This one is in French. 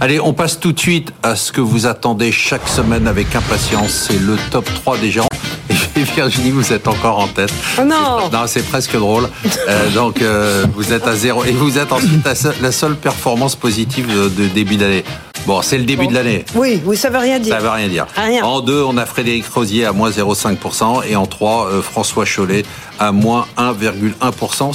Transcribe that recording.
Allez, on passe tout de suite à ce que vous attendez chaque semaine avec impatience. C'est le top 3 des gérants. Et Virginie, vous êtes encore en tête. Oh non Non, c'est presque drôle. Euh, donc, euh, vous êtes à zéro. Et vous êtes ensuite la seule, la seule performance positive de, de début d'année. Bon, c'est le début Bon. de l'année. Oui, oui, ça veut rien dire. Ça veut rien dire. Rien. En deux, on a Frédéric Rosier à moins 0,5% et en trois, euh, François Chollet à moins 1,1%.